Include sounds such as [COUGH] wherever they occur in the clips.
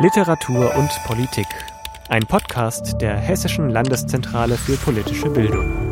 Literatur und Politik. Ein Podcast der Hessischen Landeszentrale für politische Bildung.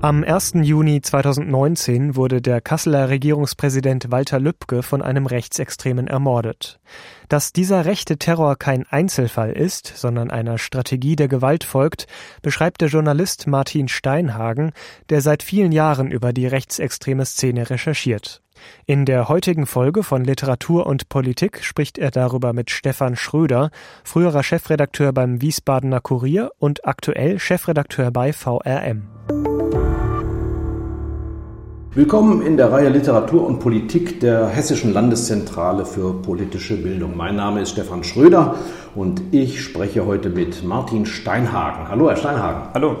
Am 1. Juni 2019 wurde der Kasseler Regierungspräsident Walter Lübcke von einem Rechtsextremen ermordet. Dass dieser rechte Terror kein Einzelfall ist, sondern einer Strategie der Gewalt folgt, beschreibt der Journalist Martin Steinhagen, der seit vielen Jahren über die rechtsextreme Szene recherchiert. In der heutigen Folge von Literatur und Politik spricht er darüber mit Stefan Schröder, früherer Chefredakteur beim Wiesbadener Kurier und aktuell Chefredakteur bei VRM. Willkommen in der Reihe Literatur und Politik der Hessischen Landeszentrale für politische Bildung. Mein Name ist Stefan Schröder und ich spreche heute mit Martin Steinhagen. Hallo, Herr Steinhagen. Hallo.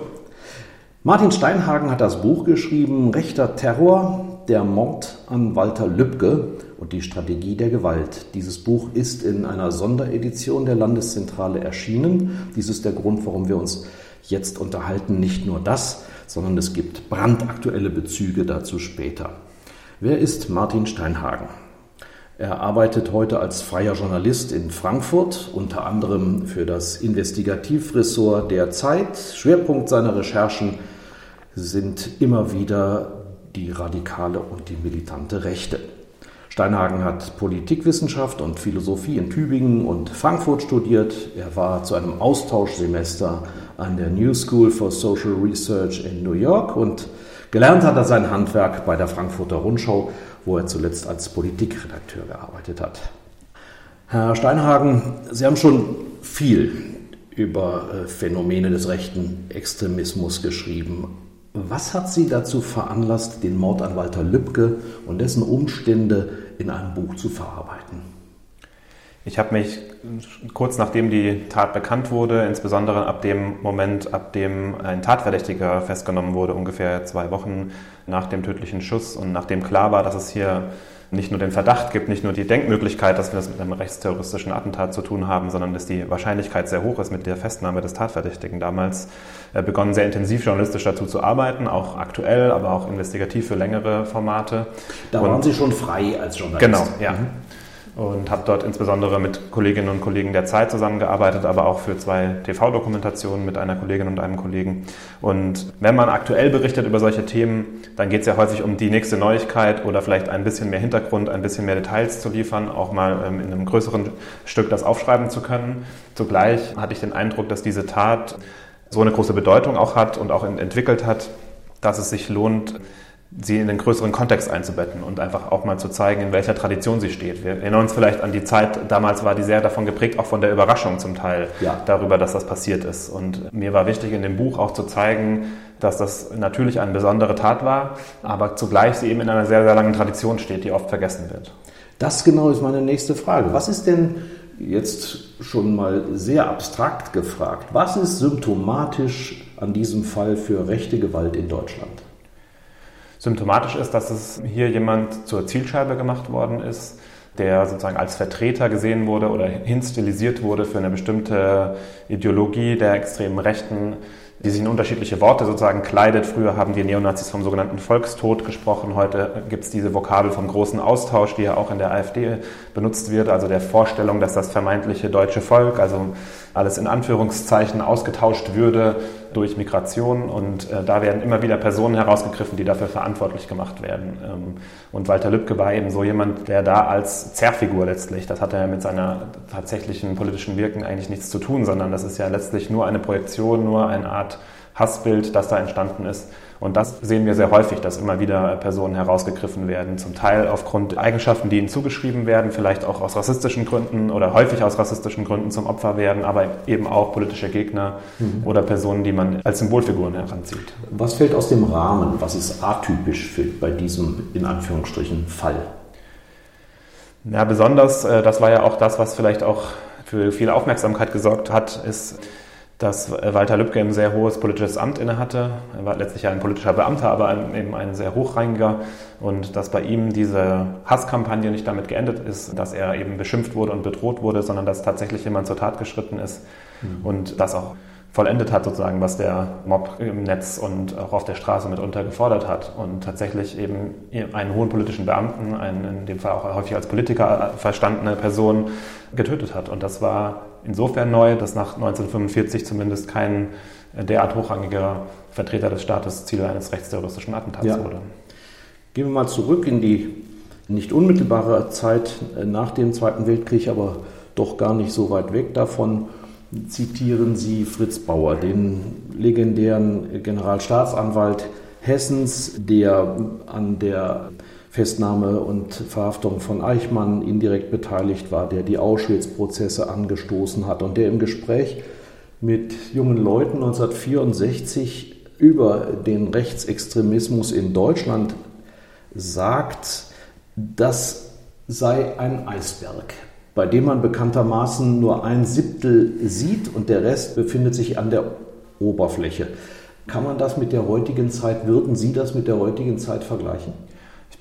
Martin Steinhagen hat das Buch geschrieben Rechter Terror, der Mord an Walter Lübcke und die Strategie der Gewalt. Dieses Buch ist in einer Sonderedition der Landeszentrale erschienen. Dies ist der Grund, warum wir uns jetzt unterhalten. Nicht nur das, sondern es gibt brandaktuelle Bezüge dazu später. Wer ist Martin Steinhagen? Er arbeitet heute als freier Journalist in Frankfurt, unter anderem für das Investigativressort der Zeit. Schwerpunkt seiner Recherchen sind immer wieder die radikale und die militante Rechte. Steinhagen hat Politikwissenschaft und Philosophie in Tübingen und Frankfurt studiert. Er war zu einem Austauschsemester an der New School for Social Research in New York und gelernt hat er sein Handwerk bei der Frankfurter Rundschau, wo er zuletzt als Politikredakteur gearbeitet hat. Herr Steinhagen, Sie haben schon viel über äh, Phänomene des rechten Extremismus geschrieben. Was hat Sie dazu veranlasst, den Mord an Walter Lübcke und dessen Umstände in einem Buch zu verarbeiten? Ich habe mich kurz nachdem die Tat bekannt wurde, insbesondere ab dem Moment, ab dem ein Tatverdächtiger festgenommen wurde, ungefähr zwei Wochen nach dem tödlichen Schuss und nachdem klar war, dass es hier nicht nur den Verdacht gibt, nicht nur die Denkmöglichkeit, dass wir es mit einem rechtsterroristischen Attentat zu tun haben, sondern dass die Wahrscheinlichkeit sehr hoch ist mit der Festnahme des Tatverdächtigen damals, äh, begonnen sehr intensiv journalistisch dazu zu arbeiten, auch aktuell, aber auch investigativ für längere Formate. Da und waren Sie schon frei als Journalist. Genau, ja. Mhm und habe dort insbesondere mit Kolleginnen und Kollegen der Zeit zusammengearbeitet, aber auch für zwei TV-Dokumentationen mit einer Kollegin und einem Kollegen. Und wenn man aktuell berichtet über solche Themen, dann geht es ja häufig um die nächste Neuigkeit oder vielleicht ein bisschen mehr Hintergrund, ein bisschen mehr Details zu liefern, auch mal ähm, in einem größeren Stück das aufschreiben zu können. Zugleich hatte ich den Eindruck, dass diese Tat so eine große Bedeutung auch hat und auch entwickelt hat, dass es sich lohnt, sie in den größeren Kontext einzubetten und einfach auch mal zu zeigen, in welcher Tradition sie steht. Wir erinnern uns vielleicht an die Zeit, damals war die sehr davon geprägt, auch von der Überraschung zum Teil ja. darüber, dass das passiert ist. Und mir war wichtig, in dem Buch auch zu zeigen, dass das natürlich eine besondere Tat war, aber zugleich sie eben in einer sehr, sehr langen Tradition steht, die oft vergessen wird. Das genau ist meine nächste Frage. Was ist denn jetzt schon mal sehr abstrakt gefragt, was ist symptomatisch an diesem Fall für rechte Gewalt in Deutschland? Symptomatisch ist, dass es hier jemand zur Zielscheibe gemacht worden ist, der sozusagen als Vertreter gesehen wurde oder hinstilisiert wurde für eine bestimmte Ideologie der extremen Rechten, die sich in unterschiedliche Worte sozusagen kleidet. Früher haben die Neonazis vom sogenannten Volkstod gesprochen. Heute gibt es diese Vokabel vom großen Austausch, die ja auch in der AfD benutzt wird, also der Vorstellung, dass das vermeintliche deutsche Volk, also alles in Anführungszeichen ausgetauscht würde durch Migration. Und äh, da werden immer wieder Personen herausgegriffen, die dafür verantwortlich gemacht werden. Ähm, und Walter Lübcke war eben so jemand, der da als Zerrfigur letztlich, das hat er mit seiner tatsächlichen politischen Wirken eigentlich nichts zu tun, sondern das ist ja letztlich nur eine Projektion, nur eine Art Hassbild, das da entstanden ist. Und das sehen wir sehr häufig, dass immer wieder Personen herausgegriffen werden, zum Teil aufgrund Eigenschaften, die ihnen zugeschrieben werden, vielleicht auch aus rassistischen Gründen oder häufig aus rassistischen Gründen zum Opfer werden, aber eben auch politische Gegner mhm. oder Personen, die man als Symbolfiguren heranzieht. Was fällt aus dem Rahmen? Was ist atypisch für, bei diesem in Anführungsstrichen Fall? Ja, besonders, äh, das war ja auch das, was vielleicht auch für viel Aufmerksamkeit gesorgt hat, ist, dass Walter Lübcke ein sehr hohes politisches Amt innehatte. Er war letztlich ein politischer Beamter, aber eben ein sehr hochrangiger. Und dass bei ihm diese Hasskampagne nicht damit geendet ist, dass er eben beschimpft wurde und bedroht wurde, sondern dass tatsächlich jemand zur Tat geschritten ist mhm. und das auch vollendet hat, sozusagen, was der Mob im Netz und auch auf der Straße mitunter gefordert hat. Und tatsächlich eben einen hohen politischen Beamten, einen in dem Fall auch häufig als Politiker verstandene Person, getötet hat. Und das war insofern neu, dass nach 1945 zumindest kein derart hochrangiger Vertreter des Staates Ziel eines rechtsterroristischen Attentats ja. wurde. Gehen wir mal zurück in die nicht unmittelbare Zeit nach dem Zweiten Weltkrieg, aber doch gar nicht so weit weg davon. Zitieren Sie Fritz Bauer, den legendären Generalstaatsanwalt Hessens, der an der Festnahme und Verhaftung von Eichmann indirekt beteiligt war, der die Auschwitz-Prozesse angestoßen hat und der im Gespräch mit jungen Leuten 1964 über den Rechtsextremismus in Deutschland sagt, das sei ein Eisberg, bei dem man bekanntermaßen nur ein Siebtel sieht und der Rest befindet sich an der Oberfläche. Kann man das mit der heutigen Zeit, würden Sie das mit der heutigen Zeit vergleichen?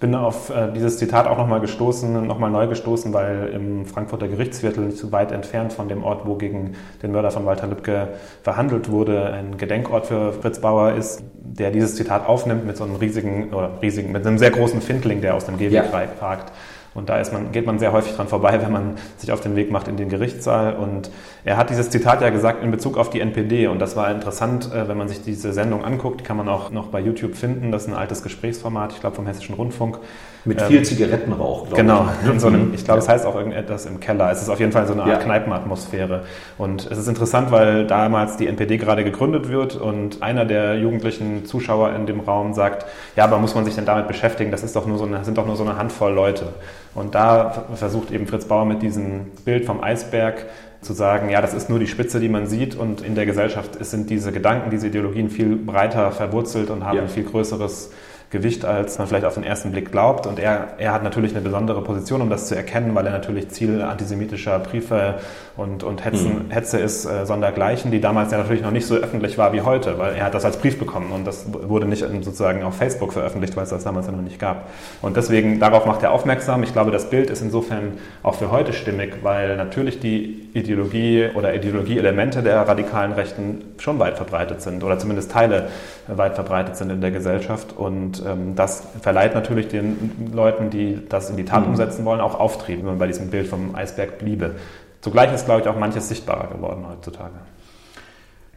Bin auf äh, dieses Zitat auch nochmal gestoßen, nochmal neu gestoßen, weil im Frankfurter Gerichtsviertel nicht so weit entfernt von dem Ort, wo gegen den Mörder von Walter Lübcke verhandelt wurde, ein Gedenkort für Fritz Bauer ist, der dieses Zitat aufnimmt mit so einem riesigen, oder riesigen, mit einem sehr großen Findling, der aus dem Gehweg ja. ragt. Und da ist man, geht man sehr häufig dran vorbei, [LAUGHS] wenn man sich auf den Weg macht in den Gerichtssaal. Und er hat dieses Zitat ja gesagt in Bezug auf die NPD. Und das war interessant, äh, wenn man sich diese Sendung anguckt. Die kann man auch noch bei YouTube finden. Das ist ein altes Gesprächsformat, ich glaube vom Hessischen Rundfunk. Mit viel ähm, Zigarettenrauch, glaube genau, ich. Genau, so einem, ich glaube, es heißt auch irgendetwas im Keller. Es ist auf jeden Fall so eine Art ja. Kneipenatmosphäre. Und es ist interessant, weil damals die NPD gerade gegründet wird und einer der jugendlichen Zuschauer in dem Raum sagt, ja, aber muss man sich denn damit beschäftigen? Das ist doch nur so eine, sind doch nur so eine Handvoll Leute. Und da versucht eben Fritz Bauer mit diesem Bild vom Eisberg zu sagen, ja, das ist nur die Spitze, die man sieht und in der Gesellschaft sind diese Gedanken, diese Ideologien viel breiter verwurzelt und haben ja. ein viel größeres Gewicht, als man vielleicht auf den ersten Blick glaubt. Und er, er hat natürlich eine besondere Position, um das zu erkennen, weil er natürlich Ziel antisemitischer Briefe und, und Hetzen, mhm. Hetze ist äh, sondergleichen, die damals ja natürlich noch nicht so öffentlich war wie heute, weil er hat das als Brief bekommen und das wurde nicht sozusagen auf Facebook veröffentlicht, weil es das damals ja noch nicht gab. Und deswegen, darauf macht er aufmerksam. Ich glaube, das Bild ist insofern auch für heute stimmig, weil natürlich die Ideologie oder Ideologieelemente der radikalen Rechten schon weit verbreitet sind oder zumindest Teile weit verbreitet sind in der Gesellschaft und ähm, das verleiht natürlich den Leuten, die das in die Tat mhm. umsetzen wollen, auch Auftrieb, wenn man bei diesem Bild vom Eisberg bliebe. Zugleich ist, glaube ich, auch manches sichtbarer geworden heutzutage.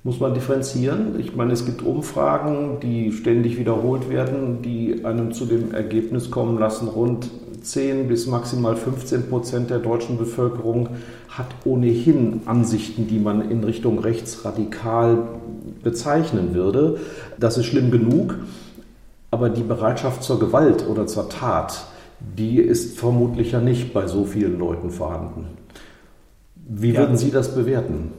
Muss man differenzieren? Ich meine, es gibt Umfragen, die ständig wiederholt werden, die einem zu dem Ergebnis kommen lassen, rund 10 bis maximal 15 Prozent der deutschen Bevölkerung hat ohnehin Ansichten, die man in Richtung rechtsradikal bezeichnen würde. Das ist schlimm genug. Aber die Bereitschaft zur Gewalt oder zur Tat, die ist vermutlich ja nicht bei so vielen Leuten vorhanden. Wie ja. würden Sie das bewerten?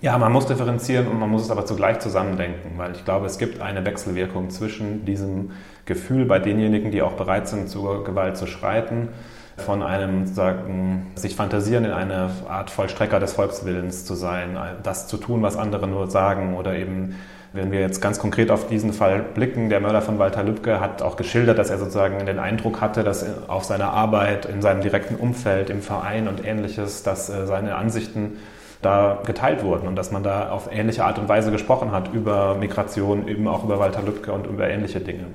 Ja, man muss differenzieren und man muss es aber zugleich zusammendenken, weil ich glaube, es gibt eine Wechselwirkung zwischen diesem Gefühl bei denjenigen, die auch bereit sind, zur Gewalt zu schreiten, von einem sagen, sich fantasieren, in eine Art Vollstrecker des Volkswillens zu sein, das zu tun, was andere nur sagen oder eben wenn wir jetzt ganz konkret auf diesen Fall blicken, der Mörder von Walter Lübcke hat auch geschildert, dass er sozusagen den Eindruck hatte, dass auf seiner Arbeit, in seinem direkten Umfeld, im Verein und ähnliches, dass äh, seine Ansichten da geteilt wurden und dass man da auf ähnliche Art und Weise gesprochen hat über Migration, eben auch über Walter Lübcke und über ähnliche Dinge.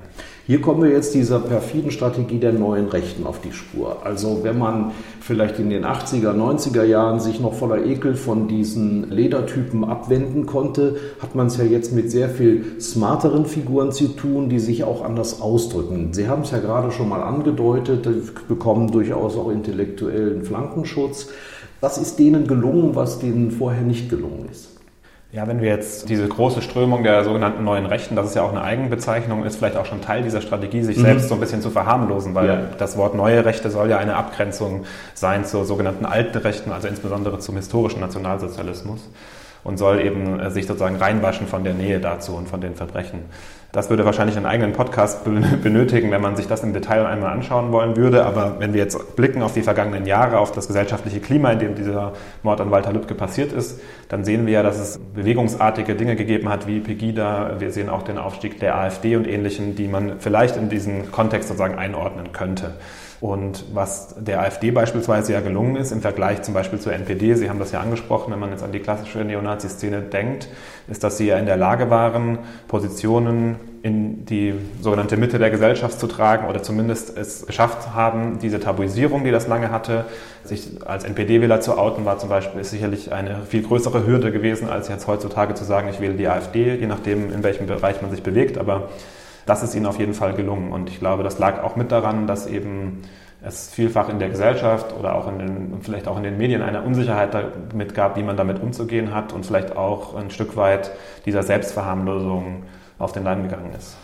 Hier kommen wir jetzt dieser perfiden Strategie der neuen Rechten auf die Spur. Also wenn man vielleicht in den 80er, 90er Jahren sich noch voller Ekel von diesen Ledertypen abwenden konnte, hat man es ja jetzt mit sehr viel smarteren Figuren zu tun, die sich auch anders ausdrücken. Sie haben es ja gerade schon mal angedeutet, bekommen durchaus auch intellektuellen Flankenschutz. Was ist denen gelungen, was denen vorher nicht gelungen ist? Ja, wenn wir jetzt diese große Strömung der sogenannten neuen Rechten, das ist ja auch eine Eigenbezeichnung, ist vielleicht auch schon Teil dieser Strategie, sich mhm. selbst so ein bisschen zu verharmlosen, weil ja. das Wort neue Rechte soll ja eine Abgrenzung sein zur sogenannten alten Rechten, also insbesondere zum historischen Nationalsozialismus und soll eben äh, sich sozusagen reinwaschen von der Nähe dazu und von den Verbrechen. Das würde wahrscheinlich einen eigenen Podcast [LAUGHS] benötigen, wenn man sich das im Detail einmal anschauen wollen würde. Aber wenn wir jetzt blicken auf die vergangenen Jahre, auf das gesellschaftliche Klima, in dem dieser Mord an Walter Lübcke passiert ist, dann sehen wir ja, dass es bewegungsartige Dinge gegeben hat, wie Pegida. Wir sehen auch den Aufstieg der AfD und Ähnlichen, die man vielleicht in diesen Kontext sozusagen einordnen könnte. Und was der AfD beispielsweise ja gelungen ist im Vergleich zum Beispiel zur NPD, Sie haben das ja angesprochen, wenn man jetzt an die klassische Neonazi-Szene denkt, ist, dass sie ja in der Lage waren, Positionen in die sogenannte Mitte der Gesellschaft zu tragen oder zumindest es geschafft haben, diese Tabuisierung, die das lange hatte, sich als NPD-Wähler zu outen, war zum Beispiel ist sicherlich eine viel größere Hürde gewesen, als jetzt heutzutage zu sagen, ich wähle die AfD, je nachdem, in welchem Bereich man sich bewegt. Aber das ist ihnen auf jeden Fall gelungen. Und ich glaube, das lag auch mit daran, dass eben es vielfach in der Gesellschaft oder auch in den, vielleicht auch in den Medien eine Unsicherheit damit gab, wie man damit umzugehen hat und vielleicht auch ein Stück weit dieser Selbstverharmlosung auf den Leim gegangen ist.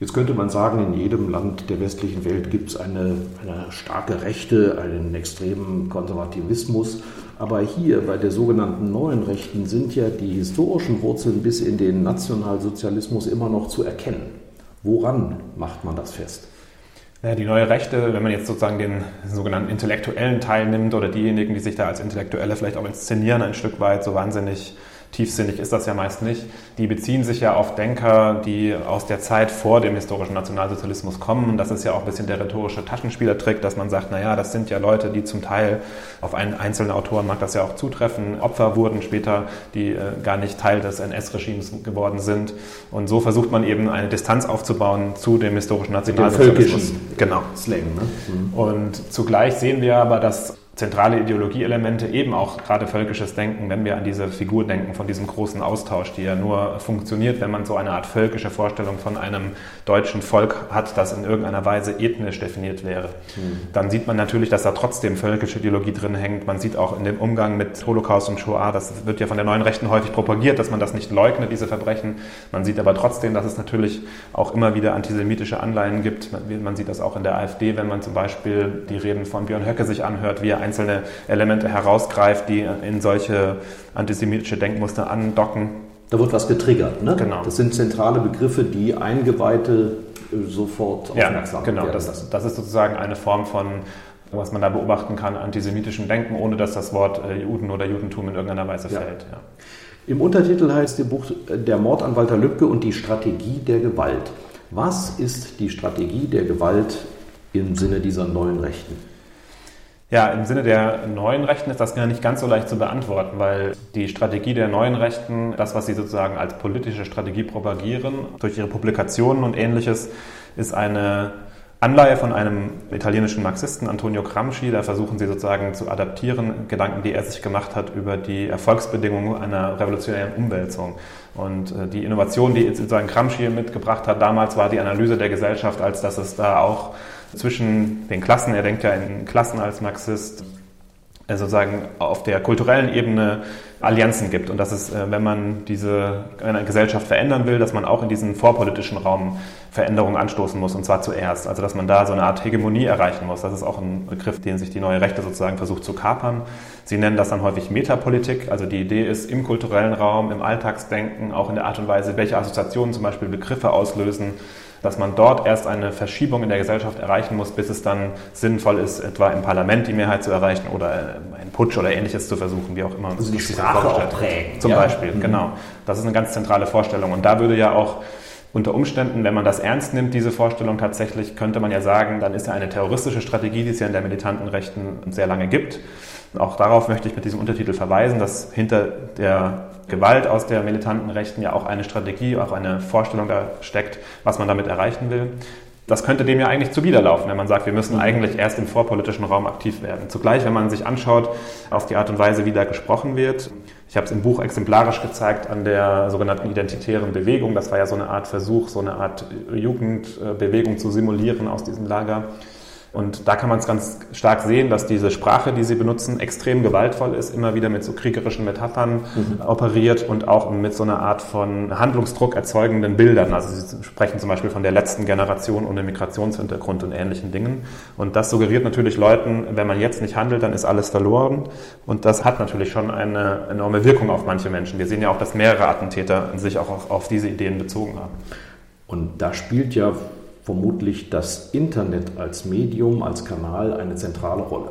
Jetzt könnte man sagen, in jedem Land der westlichen Welt gibt es eine, eine starke Rechte, einen extremen Konservativismus. Aber hier bei der sogenannten neuen Rechten sind ja die historischen Wurzeln bis in den Nationalsozialismus immer noch zu erkennen. Woran macht man das fest? Die neue Rechte, wenn man jetzt sozusagen den sogenannten intellektuellen Teil nimmt oder diejenigen, die sich da als Intellektuelle vielleicht auch inszenieren, ein Stück weit so wahnsinnig tiefsinnig ist das ja meist nicht. Die beziehen sich ja auf Denker, die aus der Zeit vor dem historischen Nationalsozialismus kommen. Und das ist ja auch ein bisschen der rhetorische Taschenspielertrick, dass man sagt, naja, das sind ja Leute, die zum Teil, auf einen einzelnen Autoren mag das ja auch zutreffen, Opfer wurden später, die äh, gar nicht Teil des NS-Regimes geworden sind. Und so versucht man eben eine Distanz aufzubauen zu dem historischen Nationalsozialismus. Genau. Slang, ne? Mhm. Und zugleich sehen wir aber, dass zentrale Ideologieelemente, eben auch gerade völkisches Denken, wenn wir an diese Figur denken, von diesem großen Austausch, die ja nur funktioniert, wenn man so eine Art völkische Vorstellung von einem deutschen Volk hat, das in irgendeiner Weise ethnisch definiert wäre. Mhm. Dann sieht man natürlich, dass da trotzdem völkische Ideologie drin hängt. Man sieht auch in dem Umgang mit Holocaust und Shoah, das wird ja von der neuen Rechten häufig propagiert, dass man das nicht leugnet, diese Verbrechen. Man sieht aber trotzdem, dass es natürlich auch immer wieder antisemitische Anleihen gibt. Man sieht das auch in der AfD, wenn man zum Beispiel die Reden von Björn Höcke sich anhört, wie er einzelne Elemente herausgreift, die in solche antisemitische Denkmuster andocken. Da wird was getriggert, ne? Genau. Das sind zentrale Begriffe, die Eingeweihte äh, sofort aufmerksam ja, genau. Das, das ist sozusagen eine Form von was man da beobachten kann, antisemitischem Denken, ohne dass das Wort äh, Juden oder Judentum in irgendeiner Weise ja. fällt. Ja. Im Untertitel heißt Ihr Buch äh, Der Mord an Walter Lübcke und die Strategie der Gewalt. Was ist die Strategie der Gewalt im Sinne dieser neuen Rechten? Ja, im Sinne der neuen Rechten ist das gar nicht ganz so leicht zu beantworten, weil die Strategie der neuen Rechten, das, was sie sozusagen als politische Strategie propagieren, durch ihre Publikationen und ähnliches, ist eine Anleihe von einem italienischen Marxisten, Antonio Gramsci. Da versuchen sie sozusagen zu adaptieren, Gedanken, die er sich gemacht hat über die Erfolgsbedingungen einer revolutionären Umwälzung. Und äh, die Innovation, die sozusagen Gramsci mitgebracht hat, damals war die Analyse der Gesellschaft, als dass es da auch zwischen den Klassen, er denkt ja in Klassen als Marxist, äh, sozusagen auf der kulturellen Ebene Allianzen gibt und dass es, äh, wenn man diese eine Gesellschaft verändern will, dass man auch in diesen vorpolitischen Raum Veränderungen anstoßen muss und zwar zuerst. Also dass man da so eine Art Hegemonie erreichen muss. Das ist auch ein Begriff, den sich die neue Rechte sozusagen versucht zu kapern. Sie nennen das dann häufig Metapolitik. Also die Idee ist im kulturellen Raum, im Alltagsdenken, auch in der Art und Weise, welche Assoziationen zum Beispiel Begriffe auslösen, dass man dort erst eine Verschiebung in der Gesellschaft erreichen muss, bis es dann sinnvoll ist, etwa im Parlament die Mehrheit zu erreichen oder äh, einen Putsch oder ähnliches zu versuchen, wie auch immer. Also die Sprache auch prägen. Zum ja. Beispiel, mhm. genau. Das ist eine ganz zentrale Vorstellung. Und da würde ja auch unter Umständen, wenn man das ernst nimmt, diese Vorstellung tatsächlich, könnte man ja sagen, dann ist ja eine terroristische Strategie, die es ja in der militanten Rechten sehr lange gibt. Auch darauf möchte ich mit diesem Untertitel verweisen, dass hinter der Gewalt aus der militanten Rechten ja auch eine Strategie, auch eine Vorstellung da steckt, was man damit erreichen will. Das könnte dem ja eigentlich zuwiderlaufen, wenn man sagt, wir müssen eigentlich erst im vorpolitischen Raum aktiv werden. Zugleich, wenn man sich anschaut auf die Art und Weise, wie da gesprochen wird, ich habe es im Buch exemplarisch gezeigt an der sogenannten identitären Bewegung. Das war ja so eine Art Versuch, so eine Art Jugendbewegung zu simulieren aus diesem Lager. Und da kann man es ganz stark sehen, dass diese Sprache, die sie benutzen, extrem gewaltvoll ist, immer wieder mit so kriegerischen Metaphern mhm. operiert und auch mit so einer Art von Handlungsdruck erzeugenden Bildern. Also sie sprechen zum Beispiel von der letzten Generation ohne Migrationshintergrund und ähnlichen Dingen. Und das suggeriert natürlich Leuten, wenn man jetzt nicht handelt, dann ist alles verloren. Und das hat natürlich schon eine enorme Wirkung auf manche Menschen. Wir sehen ja auch, dass mehrere Attentäter sich auch auf, auf diese Ideen bezogen haben. Und da spielt ja vermutlich das Internet als Medium, als Kanal eine zentrale Rolle.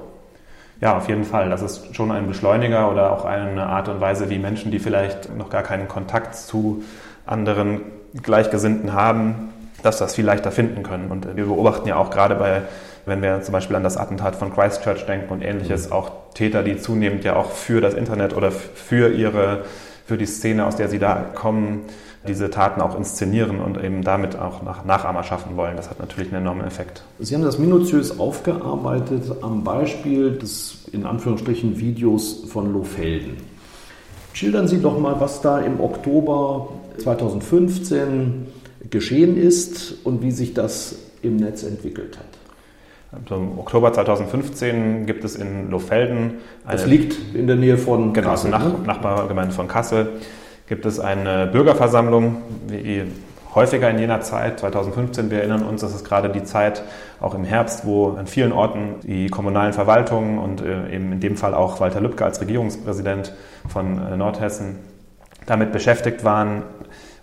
Ja, auf jeden Fall. Das ist schon ein Beschleuniger oder auch eine Art und Weise, wie Menschen, die vielleicht noch gar keinen Kontakt zu anderen Gleichgesinnten haben, dass das viel leichter finden können. Und wir beobachten ja auch gerade bei, wenn wir zum Beispiel an das Attentat von Christchurch denken und ähnliches, mhm. auch Täter, die zunehmend ja auch für das Internet oder für ihre für die Szene, aus der sie da kommen, diese Taten auch inszenieren und eben damit auch nach Nachahmer schaffen wollen. Das hat natürlich einen enormen Effekt. Sie haben das minutiös aufgearbeitet am Beispiel des in Anführungsstrichen Videos von Lohfelden. Schildern Sie doch mal, was da im Oktober 2015 geschehen ist und wie sich das im Netz entwickelt hat. Also Im Oktober 2015 gibt es in Lohfelden. Eine, das liegt in der Nähe von genau, Kassel. Genau, Nach, Nachbargemeinde von Kassel. Gibt es eine Bürgerversammlung, wie häufiger in jener Zeit, 2015. Wir erinnern uns, das ist gerade die Zeit, auch im Herbst, wo an vielen Orten die kommunalen Verwaltungen und äh, eben in dem Fall auch Walter Lübcke als Regierungspräsident von äh, Nordhessen damit beschäftigt waren,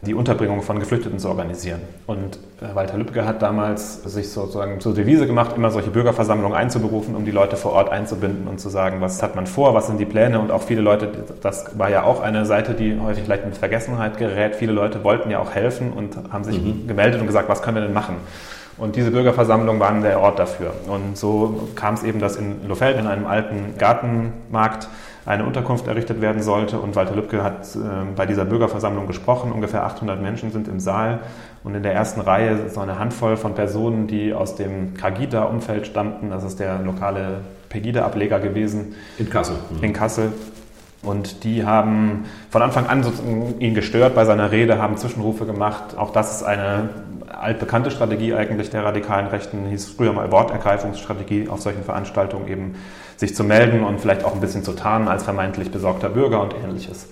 die Unterbringung von Geflüchteten zu organisieren. Und äh, Walter Lübcke hat damals sich sozusagen zur Devise gemacht, immer solche Bürgerversammlungen einzuberufen, um die Leute vor Ort einzubinden und zu sagen, was hat man vor, was sind die Pläne. Und auch viele Leute, das war ja auch eine Seite, die häufig vielleicht in Vergessenheit gerät. Viele Leute wollten ja auch helfen und haben sich mhm. gemeldet und gesagt, was können wir denn machen? Und diese Bürgerversammlung waren der Ort dafür. Und so kam es eben, dass in Lofeld in einem alten Gartenmarkt eine Unterkunft errichtet werden sollte. Und Walter Lübcke hat äh, bei dieser Bürgerversammlung gesprochen. Ungefähr 800 Menschen sind im Saal. Und in der ersten Reihe so eine Handvoll von Personen, die aus dem Kagida-Umfeld stammten. Das ist der lokale Pegida-Ableger gewesen. In Kassel. In Kassel. Und die haben von Anfang an ihn gestört bei seiner Rede, haben Zwischenrufe gemacht. Auch das ist eine altbekannte Strategie eigentlich der radikalen Rechten, hieß früher mal Wortergreifungsstrategie auf solchen Veranstaltungen eben sich zu melden und vielleicht auch ein bisschen zu tarnen als vermeintlich besorgter Bürger und ähnliches.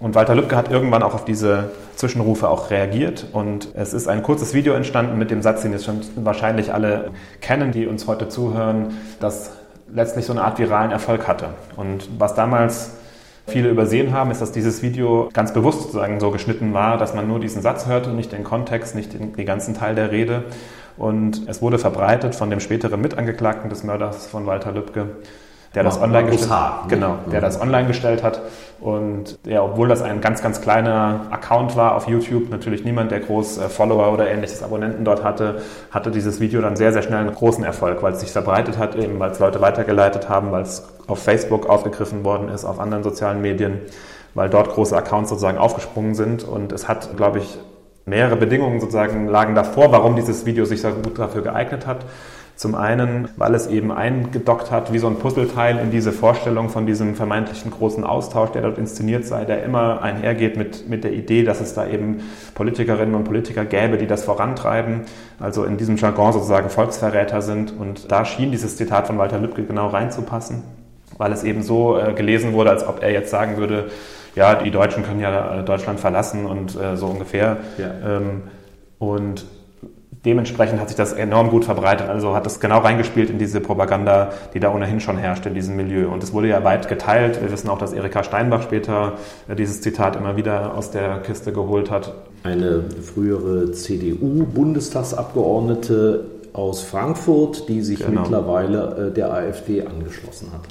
Und Walter Lübcke hat irgendwann auch auf diese Zwischenrufe auch reagiert und es ist ein kurzes Video entstanden mit dem Satz, den jetzt schon wahrscheinlich alle kennen, die uns heute zuhören, das letztlich so eine Art viralen Erfolg hatte. Und was damals viele übersehen haben, ist, dass dieses Video ganz bewusst sozusagen so geschnitten war, dass man nur diesen Satz hörte, nicht den Kontext, nicht den, den ganzen Teil der Rede. Und es wurde verbreitet von dem späteren Mitangeklagten des Mörders von Walter Lübcke der das online gestellt hat. Ne? Genau, der das online gestellt hat. Und ja, obwohl das ein ganz, ganz kleiner Account war auf YouTube, natürlich niemand, der groß äh, Follower oder ähnliches Abonnenten dort hatte, hatte dieses Video dann sehr, sehr schnell einen großen Erfolg, weil es sich verbreitet hat, eben weil es Leute weitergeleitet haben, weil es auf Facebook aufgegriffen worden ist, auf anderen sozialen Medien, weil dort große Accounts sozusagen aufgesprungen sind. Und es hat, glaube ich, mehrere Bedingungen sozusagen lagen davor, warum dieses Video sich so gut dafür geeignet hat. Zum einen, weil es eben eingedockt hat, wie so ein Puzzleteil in diese Vorstellung von diesem vermeintlichen großen Austausch, der dort inszeniert sei, der immer einhergeht mit, mit der Idee, dass es da eben Politikerinnen und Politiker gäbe, die das vorantreiben, also in diesem Jargon sozusagen Volksverräter sind. Und da schien dieses Zitat von Walter Lübcke genau reinzupassen, weil es eben so äh, gelesen wurde, als ob er jetzt sagen würde, ja, die Deutschen können ja äh, Deutschland verlassen und äh, so ungefähr. Ja. Ähm, und dementsprechend hat sich das enorm gut verbreitet. Also hat das genau reingespielt in diese Propaganda, die da ohnehin schon herrscht in diesem Milieu. Und es wurde ja weit geteilt. Wir wissen auch, dass Erika Steinbach später äh, dieses Zitat immer wieder aus der Kiste geholt hat. Eine frühere CDU-Bundestagsabgeordnete aus Frankfurt, die sich genau. mittlerweile äh, der AfD angeschlossen hat.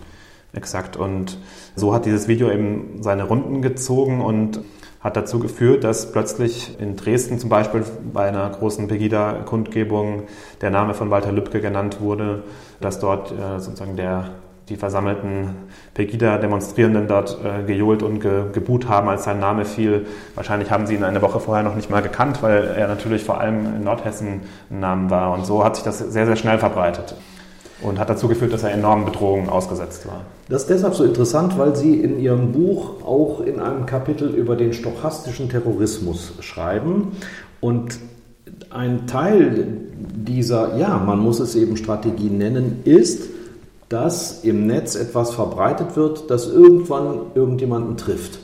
Exakt. Und so hat dieses Video eben seine Runden gezogen und hat dazu geführt, dass plötzlich in Dresden zum Beispiel bei einer großen Pegida-Kundgebung der Name von Walter Lübcke genannt wurde, dass dort äh, sozusagen der, die versammelten Pegida-Demonstrierenden dort äh, gejohlt und ge, gebuht haben, als sein Name fiel. Wahrscheinlich haben sie ihn eine Woche vorher noch nicht mal gekannt, weil er natürlich vor allem in Nordhessen ein Name war. Und so hat sich das sehr, sehr schnell verbreitet und hat dazu geführt, dass er enormen Bedrohungen ausgesetzt war. Das ist deshalb so interessant, weil Sie in Ihrem Buch auch in einem Kapitel über den stochastischen Terrorismus schreiben und ein Teil dieser, ja, man muss es eben Strategie nennen, ist, dass im Netz etwas verbreitet wird, das irgendwann irgendjemanden trifft.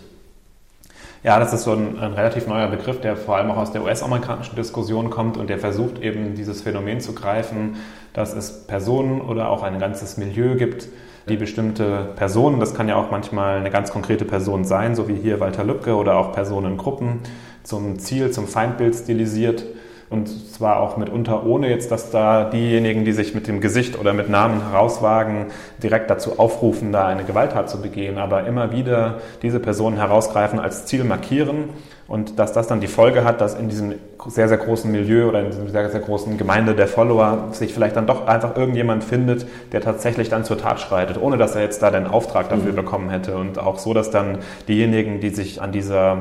Ja, das ist so ein, ein, relativ neuer Begriff, der vor allem auch aus der US-amerikanischen Diskussion kommt und der versucht eben dieses Phänomen zu greifen, dass es Personen oder auch ein ganzes Milieu gibt, die bestimmte Personen, das kann ja auch manchmal eine ganz konkrete Person sein, so wie hier Walter Lübcke oder auch Personengruppen, zum Ziel, zum Feindbild stilisiert Und zwar auch mitunter ohne jetzt, dass da diejenigen, die sich mit dem Gesicht oder mit Namen herauswagen, direkt dazu aufrufen, da eine Gewalttat zu begehen, aber immer wieder diese Personen herausgreifen, als Ziel markieren und dass das dann die Folge hat, dass in diesem sehr, sehr großen Milieu oder in diesem sehr, sehr großen Gemeinde der Follower sich vielleicht dann doch einfach irgendjemand findet, der tatsächlich dann zur Tat schreitet, ohne dass er jetzt da den Auftrag dafür mhm. bekommen hätte. Und auch so, dass dann diejenigen, die sich an dieser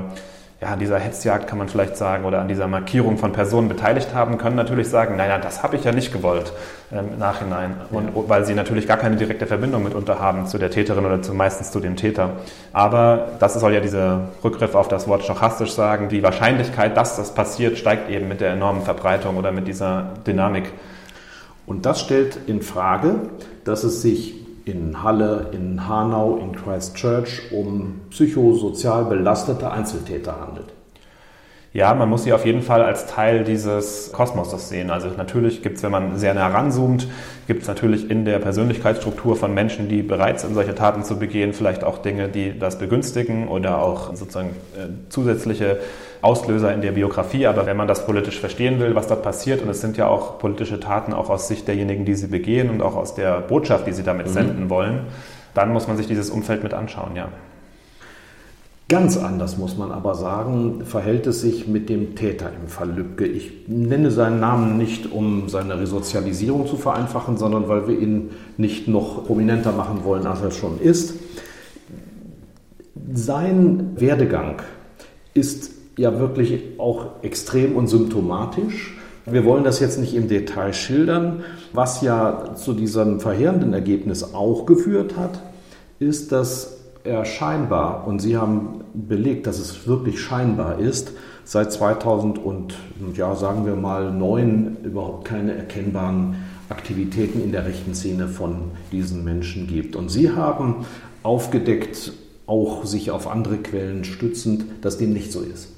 ja, an dieser Hetzjagd kann man vielleicht sagen oder an dieser Markierung von Personen beteiligt haben, können natürlich sagen, naja, das habe ich ja nicht gewollt ähm, im Nachhinein. Und ja. weil sie natürlich gar keine direkte Verbindung mitunter haben zu der Täterin oder zu, meistens zu dem Täter. Aber das soll ja dieser Rückgriff auf das Wort stochastisch sagen, die Wahrscheinlichkeit, dass das passiert, steigt eben mit der enormen Verbreitung oder mit dieser Dynamik. Und das stellt in Frage, dass es sich in Halle, in Hanau, in Christchurch um psychosozial belastete Einzeltäter handelt. Ja, man muss sie auf jeden Fall als Teil dieses Kosmoses sehen. Also natürlich gibt es, wenn man sehr nah ranzoomt, gibt es natürlich in der Persönlichkeitsstruktur von Menschen, die bereit sind, solche Taten zu begehen, vielleicht auch Dinge, die das begünstigen oder auch sozusagen äh, zusätzliche Auslöser in der Biografie. Aber wenn man das politisch verstehen will, was dort passiert, und es sind ja auch politische Taten auch aus Sicht derjenigen, die sie begehen und auch aus der Botschaft, die sie damit mhm. senden wollen, dann muss man sich dieses Umfeld mit anschauen, ja. Ganz anders muss man aber sagen, verhält es sich mit dem Täter im Fall Lübcke. Ich nenne seinen Namen nicht, um seine Resozialisierung zu vereinfachen, sondern weil wir ihn nicht noch prominenter machen wollen, als er schon ist. Sein Werdegang ist ja wirklich auch extrem und symptomatisch. Wir wollen das jetzt nicht im Detail schildern. Was ja zu diesem verheerenden Ergebnis auch geführt hat, ist, dass er scheinbar, und Sie haben belegt, dass es wirklich scheinbar ist, seit 2000 und ja, sagen wir mal neun überhaupt keine erkennbaren Aktivitäten in der rechten Szene von diesen Menschen gibt. Und Sie haben aufgedeckt, auch sich auf andere Quellen stützend, dass dem nicht so ist.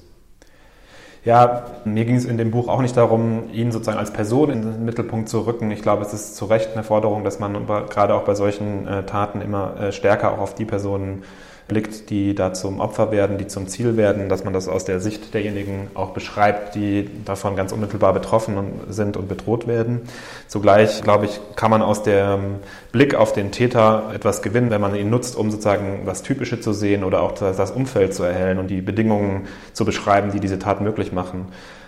Ja, mir ging es in dem Buch auch nicht darum, ihn sozusagen als Person in den Mittelpunkt zu rücken. Ich glaube, es ist zu Recht eine Forderung, dass man gerade auch bei solchen äh, Taten immer äh, stärker auch auf die Personen blickt, die da zum Opfer werden, die zum Ziel werden, dass man das aus der Sicht derjenigen auch beschreibt, die davon ganz unmittelbar betroffen sind und bedroht werden. Zugleich, glaube ich, kann man aus dem Blick auf den Täter etwas gewinnen, wenn man ihn nutzt, um sozusagen das Typische zu sehen oder auch das Umfeld zu erhellen und die Bedingungen zu beschreiben, die diese Tat möglich machen.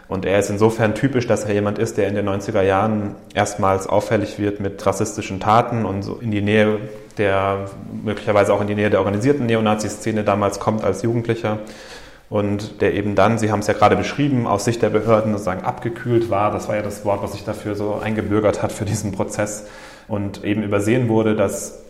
Und er ist insofern typisch, dass er jemand ist, der in den 90er Jahren erstmals auffällig wird mit rassistischen Taten und so in die Nähe der, möglicherweise auch in die Nähe der organisierten Neonazi-Szene damals kommt als Jugendlicher und der eben dann, Sie haben es ja gerade beschrieben, aus Sicht der Behörden sozusagen abgekühlt war. Das war ja das Wort, was sich dafür so eingebürgert hat für diesen Prozess und eben übersehen wurde, dass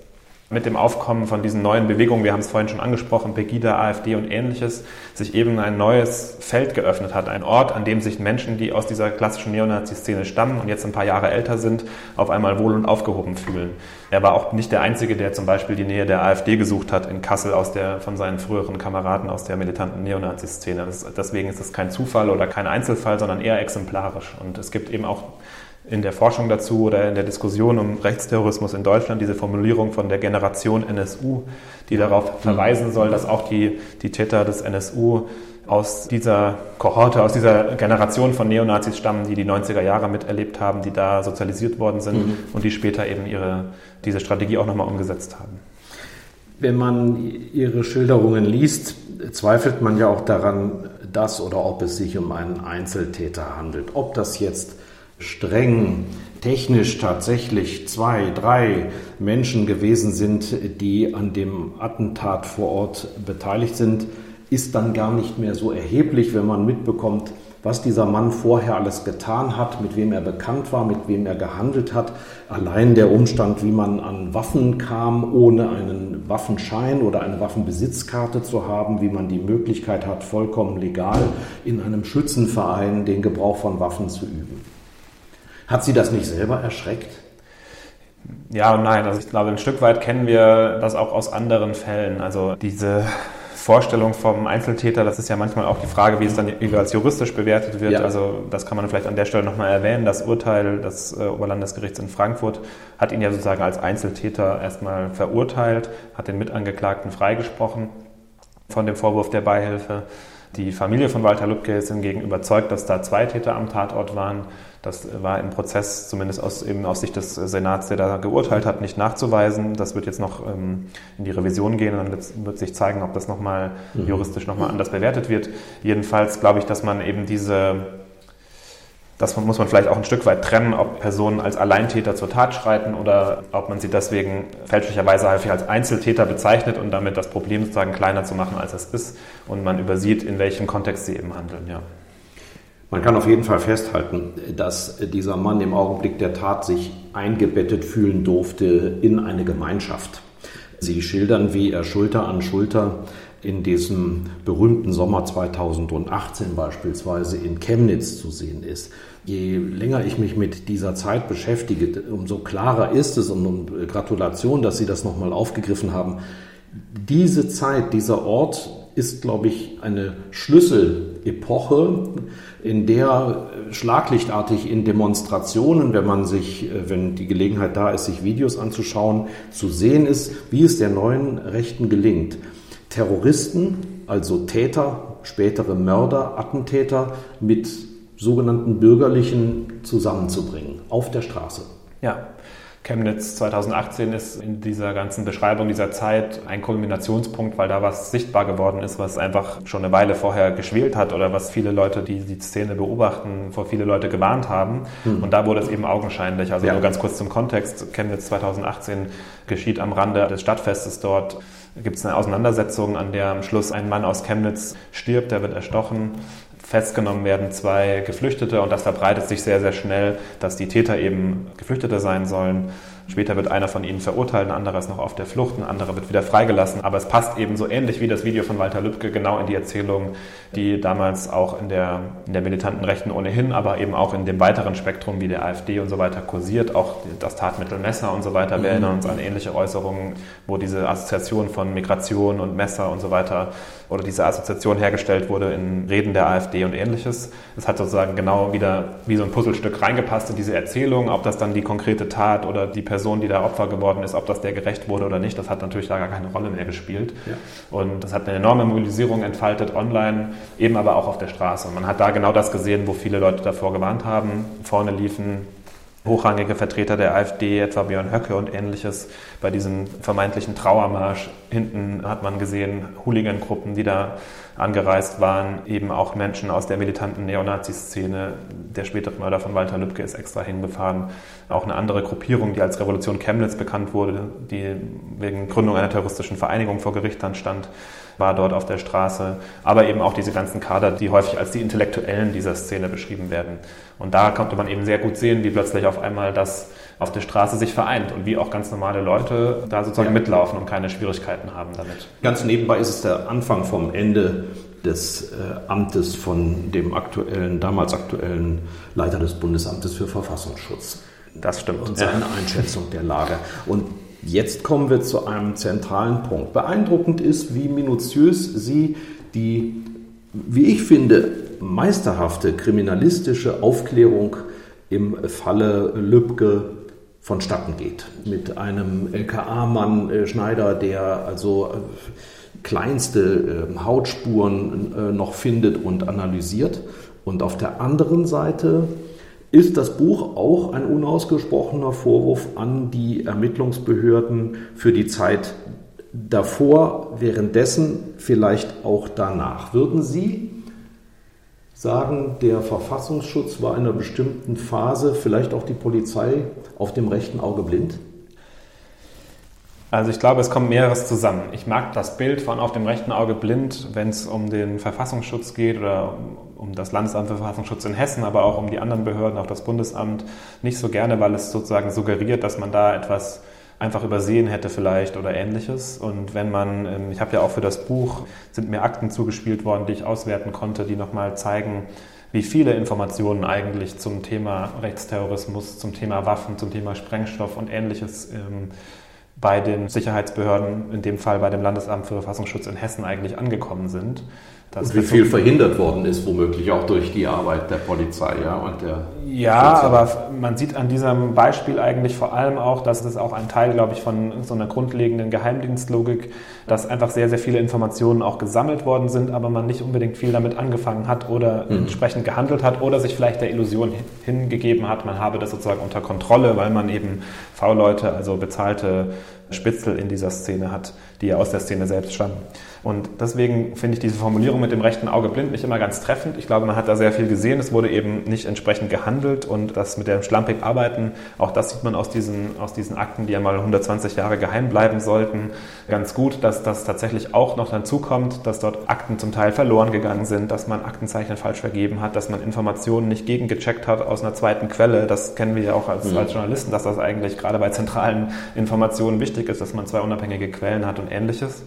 mit dem Aufkommen von diesen neuen Bewegungen, wir haben es vorhin schon angesprochen, Pegida, AfD und ähnliches, sich eben ein neues Feld geöffnet hat. Ein Ort, an dem sich Menschen, die aus dieser klassischen Neonazi-Szene stammen und jetzt ein paar Jahre älter sind, auf einmal wohl und aufgehoben fühlen. Er war auch nicht der Einzige, der zum Beispiel die Nähe der AfD gesucht hat in Kassel aus der, von seinen früheren Kameraden aus der militanten Neonazi-Szene. Deswegen ist es kein Zufall oder kein Einzelfall, sondern eher exemplarisch. Und es gibt eben auch in der Forschung dazu oder in der Diskussion um Rechtsterrorismus in Deutschland diese Formulierung von der Generation NSU, die darauf verweisen soll, dass auch die, die Täter des NSU aus dieser Kohorte, aus dieser Generation von Neonazis stammen, die die 90er Jahre miterlebt haben, die da sozialisiert worden sind mhm. und die später eben ihre, diese Strategie auch nochmal umgesetzt haben. Wenn man Ihre Schilderungen liest, zweifelt man ja auch daran, dass oder ob es sich um einen Einzeltäter handelt. Ob das jetzt streng technisch tatsächlich zwei, drei Menschen gewesen sind, die an dem Attentat vor Ort beteiligt sind, ist dann gar nicht mehr so erheblich, wenn man mitbekommt, was dieser Mann vorher alles getan hat, mit wem er bekannt war, mit wem er gehandelt hat. Allein der Umstand, wie man an Waffen kam, ohne einen Waffenschein oder eine Waffenbesitzkarte zu haben, wie man die Möglichkeit hat, vollkommen legal in einem Schützenverein den Gebrauch von Waffen zu üben. Hat Sie das nicht selber erschreckt? Ja und nein. Also ich glaube, ein Stück weit kennen wir das auch aus anderen Fällen. Also diese Vorstellung vom Einzeltäter, das ist ja manchmal auch die Frage, wie es dann jeweils juristisch bewertet wird. Ja. Also das kann man vielleicht an der Stelle nochmal erwähnen. Das Urteil des äh, Oberlandesgerichts in Frankfurt hat ihn ja sozusagen als Einzeltäter erstmal verurteilt, hat den Mitangeklagten freigesprochen von dem Vorwurf der Beihilfe Die Familie von Walter Lübcke ist hingegen überzeugt, dass da zwei Täter am Tatort waren. Das war im Prozess, zumindest aus, eben aus Sicht des Senats, der da geurteilt hat, nicht nachzuweisen. Das wird jetzt noch ähm, in die Revision gehen und dann wird, sich zeigen, ob das nochmal mhm. juristisch nochmal anders bewertet wird. Jedenfalls glaube ich, dass man eben diese das muss man vielleicht auch ein Stück weit trennen, ob Personen als Alleintäter zur Tat schreiten oder ob man sie deswegen fälschlicherweise häufig als Einzeltäter bezeichnet und damit das Problem sozusagen kleiner zu machen, als es ist und man übersieht, in welchem Kontext sie eben handeln. Ja. Man kann auf jeden Fall festhalten, dass dieser Mann im Augenblick der Tat sich eingebettet fühlen durfte in eine Gemeinschaft. Sie schildern, wie er Schulter an Schulter in diesem berühmten Sommer 2018 beispielsweise in Chemnitz zu sehen ist. Je länger ich mich mit dieser Zeit beschäftige, umso klarer ist es und, und Gratulation, dass Sie das nochmal aufgegriffen haben. Diese Zeit, dieser Ort ist, glaube ich, eine Schlüsselepoche, in der schlaglichtartig in Demonstrationen, wenn man sich, wenn die Gelegenheit da ist, sich Videos anzuschauen, zu sehen ist, wie es der neuen Rechten gelingt. Terroristen, also Täter, spätere Mörder, Attentäter mit sogenannten Bürgerlichen zusammenzubringen auf der Straße. Ja, Chemnitz 2018 ist in dieser ganzen Beschreibung dieser Zeit ein Kulminationspunkt, weil da was sichtbar geworden ist, was einfach schon eine Weile vorher geschwelt hat oder was viele Leute, die die Szene beobachten, vor viele Leute gewarnt haben. Hm. Und da wurde es eben augenscheinlich. Also ja. nur ganz kurz zum Kontext. Chemnitz 2018 geschieht am Rande des Stadtfestes dort gibt es eine Auseinandersetzung, an der am Schluss ein Mann aus Chemnitz stirbt, der wird erstochen. Festgenommen werden zwei Geflüchtete und das verbreitet sich sehr, sehr schnell, dass die Täter eben Geflüchtete sein sollen. Später wird einer von ihnen verurteilt, ein anderer ist noch auf der Flucht, ein anderer wird wieder freigelassen. Aber es passt eben so ähnlich wie das Video von Walter Lübcke genau in die Erzählung, die damals auch in der, in der militanten Rechten ohnehin, aber eben auch in dem weiteren Spektrum wie der AfD und so weiter kursiert. Auch das Tatmittel Messer und so weiter. Wir mhm. erinnern uns an ähnliche Äußerungen, wo diese Assoziation von Migration und Messer und so weiter oder diese Assoziation hergestellt wurde in Reden der AfD und ähnliches. Es hat sozusagen genau wieder wie so ein Puzzlestück reingepasst in diese Erzählung. Ob das dann die konkrete Tat oder die Person, die da Opfer geworden ist, ob das der gerecht wurde oder nicht, das hat natürlich da gar keine Rolle mehr gespielt. Ja. Und das hat eine enorme Mobilisierung entfaltet online, eben aber auch auf der Straße. Und man hat da genau das gesehen, wo viele Leute davor gewarnt haben. Vorne liefen hochrangige Vertreter der AfD, etwa Björn Höcke und ähnliches, bei diesem vermeintlichen Trauermarsch. Hinten hat man gesehen Hooligan-Gruppen, die da angereist waren, eben auch Menschen aus der militanten Neonazi-Szene. Der spätere Mörder von Walter Lübcke ist extra hingefahren. Auch eine andere Gruppierung, die als Revolution Chemnitz bekannt wurde, die wegen Gründung einer terroristischen Vereinigung vor Gericht dann stand, war dort auf der Straße. Aber eben auch diese ganzen Kader, die häufig als die Intellektuellen dieser Szene beschrieben werden. Und da konnte man eben sehr gut sehen, wie plötzlich auf einmal das auf der Straße sich vereint und wie auch ganz normale Leute da sozusagen ja. mitlaufen und keine Schwierigkeiten haben damit. Ganz nebenbei ist es der Anfang vom Ende des äh, Amtes von dem aktuellen, damals aktuellen Leiter des Bundesamtes für Verfassungsschutz. Das stimmt. Und seine ja. Einschätzung der Lage. Und jetzt kommen wir zu einem zentralen Punkt. Beeindruckend ist, wie minutiös Sie die, wie ich finde, meisterhafte kriminalistische Aufklärung im Falle Lübcke vonstatten geht. Mit einem LKA-Mann äh, Schneider, der also äh, kleinste äh, Hautspuren noch findet und analysiert. Und auf der anderen Seite ist das Buch auch ein unausgesprochener Vorwurf an die Ermittlungsbehörden für die Zeit davor, währenddessen, vielleicht auch danach. Würden Sie sagen, der Verfassungsschutz war in einer bestimmten Phase, vielleicht auch die Polizei, auf dem rechten Auge blind? Also ich glaube, es kommt mehreres zusammen. Ich mag das Bild von auf dem rechten Auge blind, wenn es um den Verfassungsschutz geht oder um das Landesamt für Verfassungsschutz in Hessen, aber auch um die anderen Behörden, auch das Bundesamt, nicht so gerne, weil es sozusagen suggeriert, dass man da etwas einfach übersehen hätte vielleicht oder ähnliches. Und wenn man, ähm, ich habe ja auch für das Buch, sind mir Akten zugespielt worden, die ich auswerten konnte, die nochmal zeigen, wie viele Informationen eigentlich zum Thema Rechtsterrorismus, zum Thema Waffen, zum Thema Sprengstoff und ähnliches ähm, bei den Sicherheitsbehörden, in dem Fall bei dem Landesamt für Verfassungsschutz in Hessen eigentlich angekommen sind. Das und wie viel verhindert worden ist, womöglich auch durch die Arbeit der Polizei ja, und der ja, aber man sieht an diesem Beispiel eigentlich vor allem auch, dass es auch ein Teil, glaube ich, von so einer grundlegenden Geheimdienstlogik, dass einfach sehr, sehr viele Informationen auch gesammelt worden sind, aber man nicht unbedingt viel damit angefangen hat oder mhm. entsprechend gehandelt hat oder sich vielleicht der Illusion hingegeben hat, man habe das sozusagen unter Kontrolle, weil man eben V-Leute, also bezahlte Spitzel in dieser Szene hat, die ja aus der Szene selbst stammen. Und deswegen finde ich diese Formulierung mit dem rechten Auge blind nicht immer ganz treffend. Ich glaube, man hat da sehr viel gesehen. Es wurde eben nicht entsprechend gehandelt und das mit dem schlampig Arbeiten, auch das sieht man aus diesen, aus diesen Akten, die ja mal 120 Jahre geheim bleiben sollten, ganz gut, dass das tatsächlich auch noch dazu kommt, dass dort Akten zum Teil verloren gegangen sind, dass man Aktenzeichen falsch vergeben hat, dass man Informationen nicht gegengecheckt hat aus einer zweiten Quelle. Das kennen wir ja auch als, mhm. als Journalisten, dass das eigentlich gerade bei zentralen Informationen wichtig ist, dass man zwei unabhängige Quellen hat und ähnliches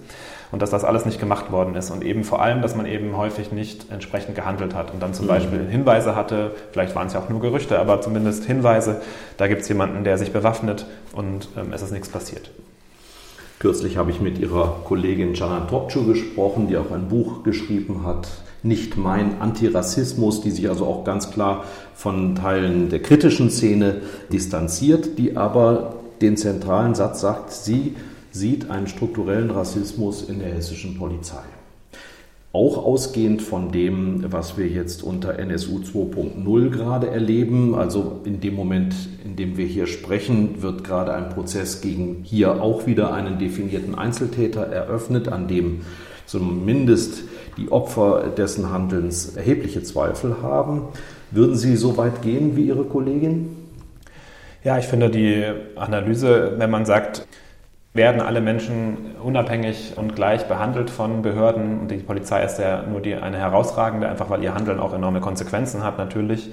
und dass das alles nicht gemacht worden ist und eben vor allem, dass man eben häufig nicht entsprechend gehandelt hat und dann zum mhm. Beispiel Hinweise hatte, vielleicht waren es ja auch nur Gerüchte, aber zumindest Hinweise, da gibt es jemanden, der sich bewaffnet und ähm, es ist nichts passiert. Kürzlich habe ich mit ihrer Kollegin Jana Topçu gesprochen, die auch ein Buch geschrieben hat, Nicht mein Antirassismus, die sich also auch ganz klar von Teilen der kritischen Szene distanziert, die aber den zentralen Satz sagt, sie sieht einen strukturellen Rassismus in der hessischen Polizei. Auch ausgehend von dem, was wir jetzt unter NSU 2.0 gerade erleben, also in dem Moment, in dem wir hier sprechen, wird gerade ein Prozess gegen hier auch wieder einen definierten Einzeltäter eröffnet, an dem zumindest die Opfer dessen Handelns erhebliche Zweifel haben. Würden Sie so weit gehen wie Ihre Kollegin? Ja, ich finde die Analyse, wenn man sagt, werden alle Menschen unabhängig und gleich behandelt von Behörden. Und die Polizei ist ja nur die, eine herausragende, einfach weil ihr Handeln auch enorme Konsequenzen hat natürlich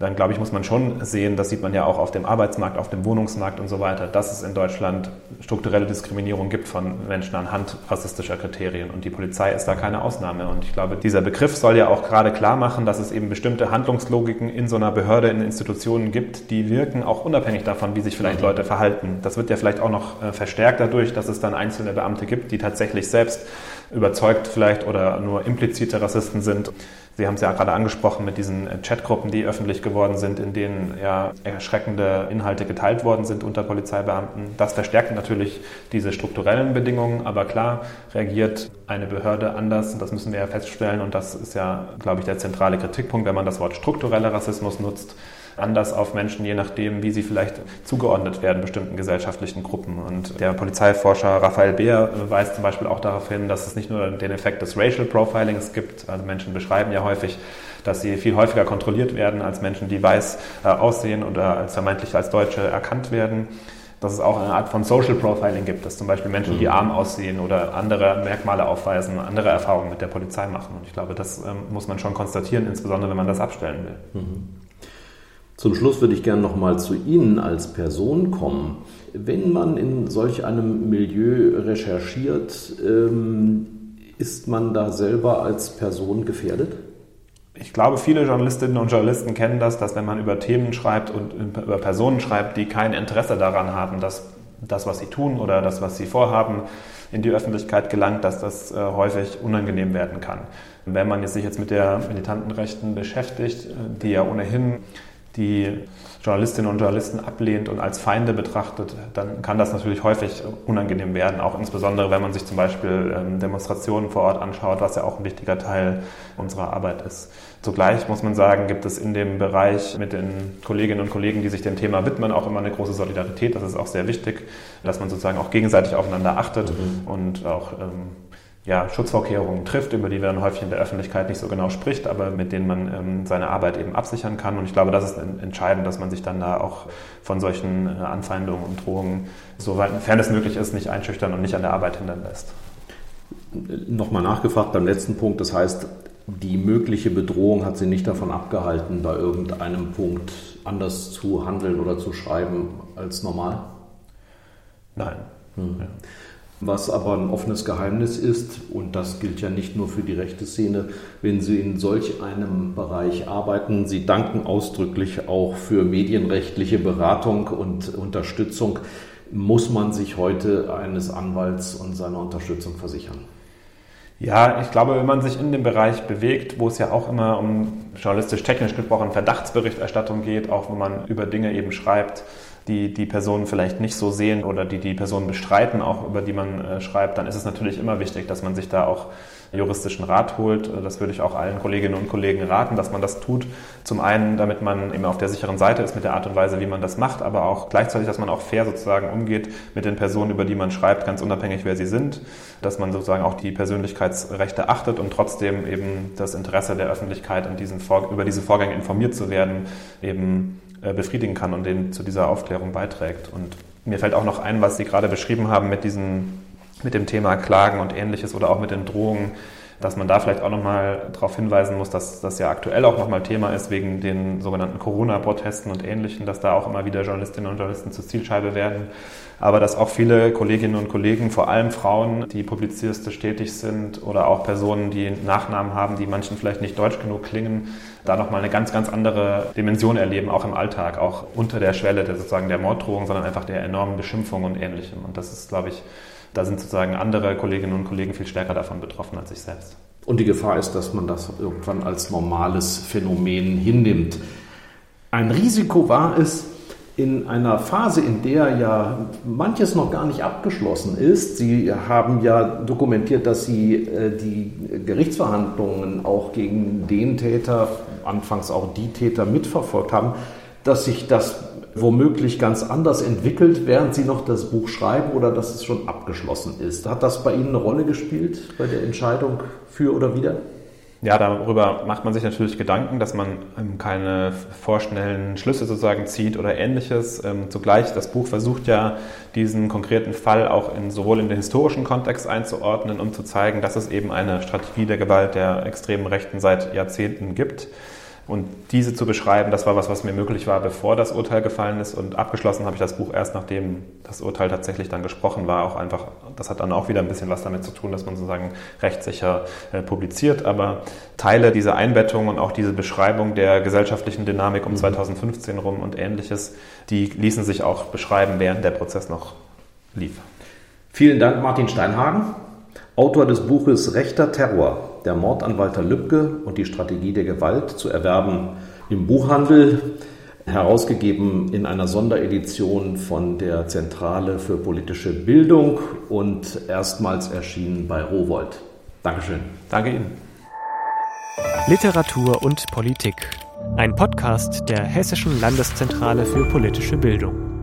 dann glaube ich, muss man schon sehen, das sieht man ja auch auf dem Arbeitsmarkt, auf dem Wohnungsmarkt und so weiter, dass es in Deutschland strukturelle Diskriminierung gibt von Menschen anhand rassistischer Kriterien. Und die Polizei ist da keine Ausnahme. Und ich glaube, dieser Begriff soll ja auch gerade klar machen, dass es eben bestimmte Handlungslogiken in so einer Behörde, in Institutionen gibt, die wirken auch unabhängig davon, wie sich vielleicht mhm. Leute verhalten. Das wird ja vielleicht auch noch äh, verstärkt dadurch, dass es dann einzelne Beamte gibt, die tatsächlich selbst überzeugt vielleicht oder nur implizite Rassisten sind. Sie haben es ja gerade angesprochen mit diesen äh, Chatgruppen, die öffentlich geworden sind, in denen ja erschreckende Inhalte geteilt worden sind unter Polizeibeamten. Das verstärkt natürlich diese strukturellen Bedingungen, aber klar reagiert eine Behörde anders, das müssen wir ja feststellen und das ist ja, glaube ich, der zentrale Kritikpunkt, wenn man das Wort struktureller Rassismus nutzt anders auf Menschen, je nachdem, wie sie vielleicht zugeordnet werden bestimmten gesellschaftlichen Gruppen. Und der Polizeiforscher Raphael Beer weist zum Beispiel auch darauf hin, dass es nicht nur den Effekt des Racial Profilings gibt. Also Menschen beschreiben ja häufig, dass sie viel häufiger kontrolliert werden als Menschen, die weiß äh, aussehen oder als vermeintlich als Deutsche erkannt werden dass es auch eine Art von Social Profiling gibt, dass zum Beispiel Menschen, die mhm. arm aussehen oder andere Merkmale aufweisen, andere Erfahrungen mit der Polizei machen. Und ich glaube, das ähm, muss man schon konstatieren, insbesondere wenn man das abstellen will. Mhm. Zum Schluss würde ich gerne noch mal zu Ihnen als Person kommen. Wenn man in solch einem Milieu recherchiert, ähm, ist man da selber als Person gefährdet? Ich glaube, viele Journalistinnen und Journalisten kennen das, dass wenn man über Themen schreibt und über Personen schreibt, die kein Interesse daran haben, dass das, was sie tun oder das, was sie vorhaben, in die Öffentlichkeit gelangt, dass das äh, häufig unangenehm werden kann. Wenn man sich jetzt mit der militanten Rechten beschäftigt, äh, die ja ohnehin die Journalistinnen und Journalisten ablehnt und als Feinde betrachtet, dann kann das natürlich häufig unangenehm werden, auch insbesondere wenn man sich zum Beispiel ähm, Demonstrationen vor Ort anschaut, was ja auch ein wichtiger Teil unserer Arbeit ist. Zugleich muss man sagen, gibt es in dem Bereich mit den Kolleginnen und Kollegen, die sich dem Thema widmen, auch immer eine große Solidarität. Das ist auch sehr wichtig, dass man sozusagen auch gegenseitig aufeinander achtet mhm. und auch ähm, ja, Schutzvorkehrungen trifft, über die man häufig in der Öffentlichkeit nicht so genau spricht, aber mit denen man ähm, seine Arbeit eben absichern kann. Und ich glaube, das ist entscheidend, dass man sich dann da auch von solchen äh, Anfeindungen und Drohungen, soweit es möglich ist, nicht einschüchtern und nicht an der Arbeit hindern lässt. Nochmal nachgefragt beim letzten Punkt, das heißt, die mögliche Bedrohung hat Sie nicht davon abgehalten, bei irgendeinem Punkt anders zu handeln oder zu schreiben als normal? Nein. Hm. Ja. Was aber ein offenes Geheimnis ist, und das gilt ja nicht nur für die rechte Szene, wenn Sie in solch einem Bereich arbeiten, Sie danken ausdrücklich auch für medienrechtliche Beratung und Unterstützung. muss man sich heute eines Anwalts und seiner Unterstützung versichern? Ja, ich glaube, wenn man sich in dem Bereich bewegt, wo es ja auch immer um journalistisch-technisch gesprochen Verdachtsberichterstattung geht, auch wo man über Dinge eben schreibt, die die Personen vielleicht nicht so sehen oder die die Personen bestreiten, auch über die man äh, schreibt, dann ist es natürlich immer wichtig, dass man sich da auch juristischen Rat holt. Das würde ich auch allen Kolleginnen und Kollegen raten, dass man das tut. Zum einen, damit man eben auf der sicheren Seite ist mit der Art und Weise, wie man das macht, aber auch gleichzeitig, dass man auch fair sozusagen umgeht mit den Personen, über die man schreibt, ganz unabhängig, wer sie sind, dass man sozusagen auch die Persönlichkeitsrechte achtet und trotzdem eben das Interesse der Öffentlichkeit an diesen über diese Vorgänge informiert zu werden, eben äh, befriedigen kann und denen zu dieser Aufklärung beiträgt. Und mir fällt auch noch ein, was Sie gerade beschrieben haben mit diesen, mit dem Thema Klagen und ähnliches oder auch mit den Drohungen, dass man da vielleicht auch nochmal darauf hinweisen muss, dass das ja aktuell auch nochmal Thema ist wegen den sogenannten Corona-Protesten und Ähnlichem, dass da auch immer wieder Journalistinnen und Journalisten zur Zielscheibe werden. Aber dass auch viele Kolleginnen und Kollegen, vor allem Frauen, die publizistisch tätig sind oder auch Personen, die Nachnamen haben, die manchen vielleicht nicht deutsch genug klingen, da nochmal eine ganz, ganz andere Dimension erleben, auch im Alltag, auch unter der Schwelle der sozusagen der Morddrohung, sondern einfach der enormen Beschimpfung und Ähnlichem. Und das ist, glaube ich, da sind sozusagen andere Kolleginnen und Kollegen viel stärker davon betroffen als ich selbst. Und die Gefahr ist, dass man das irgendwann als normales Phänomen hinnimmt. Ein Risiko war es, in einer Phase, in der ja manches noch gar nicht abgeschlossen ist. Sie haben ja dokumentiert, dass Sie äh, die Gerichtsverhandlungen auch gegen den Täter, anfangs auch die Täter mitverfolgt haben, dass sich das womöglich ganz anders entwickelt, während Sie noch das Buch schreiben oder dass es schon abgeschlossen ist. Hat das bei Ihnen eine Rolle gespielt bei der Entscheidung für oder wieder? Ja, darüber macht man sich natürlich Gedanken, dass man ähm, keine vorschnellen Schlüsse sozusagen zieht oder ähnliches. Ähm, zugleich, das Buch versucht ja, diesen konkreten Fall auch in, sowohl in den historischen Kontext einzuordnen, um zu zeigen, dass es eben eine Strategie der Gewalt der extremen Rechten seit Jahrzehnten gibt. Und diese zu beschreiben, das war was, was mir möglich war, bevor das Urteil gefallen ist. Und abgeschlossen habe ich das Buch erst, nachdem das Urteil tatsächlich dann gesprochen war. Auch einfach, das hat dann auch wieder ein bisschen was damit zu tun, dass man sozusagen rechtssicher äh, publiziert. Aber Teile dieser Einbettung und auch diese Beschreibung der gesellschaftlichen Dynamik um 2015 mhm. rum und ähnliches, die ließen sich auch beschreiben, während der Prozess noch lief. Vielen Dank, Martin Steinhagen. Autor des Buches Rechter Terror, der Mord an Walter Lübcke und die Strategie der Gewalt zu erwerben im Buchhandel, herausgegeben in einer Sonderedition von der Zentrale für politische Bildung und erstmals erschienen bei Rowold. Dankeschön. Danke Ihnen. Literatur und Politik. Ein Podcast der Hessischen Landeszentrale für politische Bildung.